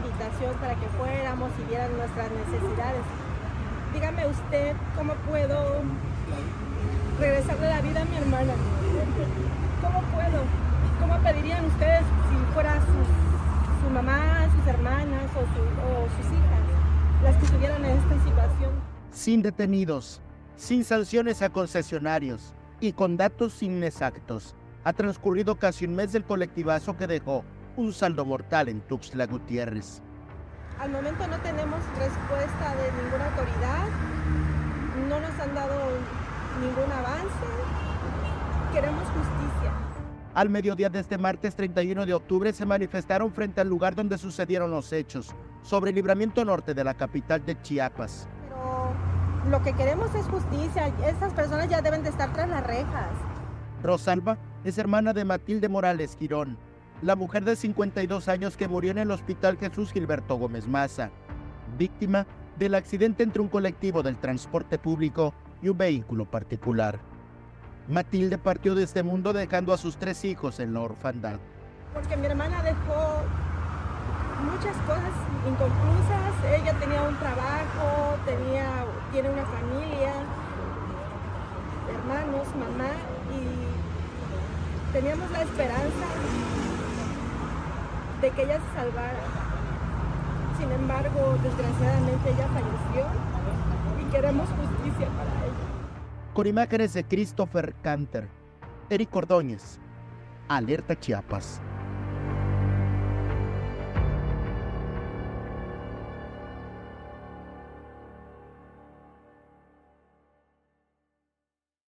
invitación para que fuéramos y vieran nuestras necesidades. Dígame usted cómo puedo regresarle la vida a mi hermana. ¿Cómo puedo? ¿Cómo pedirían ustedes si fuera su, mamá, sus hermanas o, o sus hijas las que estuvieran en esta situación? Sin detenidos, sin sanciones a concesionarios y con datos inexactos, ha transcurrido casi un mes del colectivazo que dejó un saldo mortal en Tuxtla Gutiérrez. Al momento no tenemos respuesta de ninguna autoridad, no nos han dado ningún avance, queremos justicia. Al mediodía de este martes 31 de octubre se manifestaron frente al lugar donde sucedieron los hechos, sobre el libramiento norte de la capital de Chiapas. Pero lo que queremos es justicia, estas personas ya deben de estar tras las rejas. Rosalba es hermana de Matilde Morales Girón, la mujer de 52 años que murió en el Hospital Jesús Gilberto Gómez Maza, víctima del accidente entre un colectivo del transporte público y un vehículo particular. Matilde partió de este mundo dejando a sus tres hijos en la orfandad. Porque mi hermana dejó muchas cosas inconclusas, ella tenía un trabajo, tenía, tiene una familia, hermanos, mamá, y teníamos la esperanza de que ella se salvara. Sin embargo, desgraciadamente ella falleció y queremos justicia para ella. Con imágenes de Christopher Canter, Eric Ordóñez, Alerta Chiapas.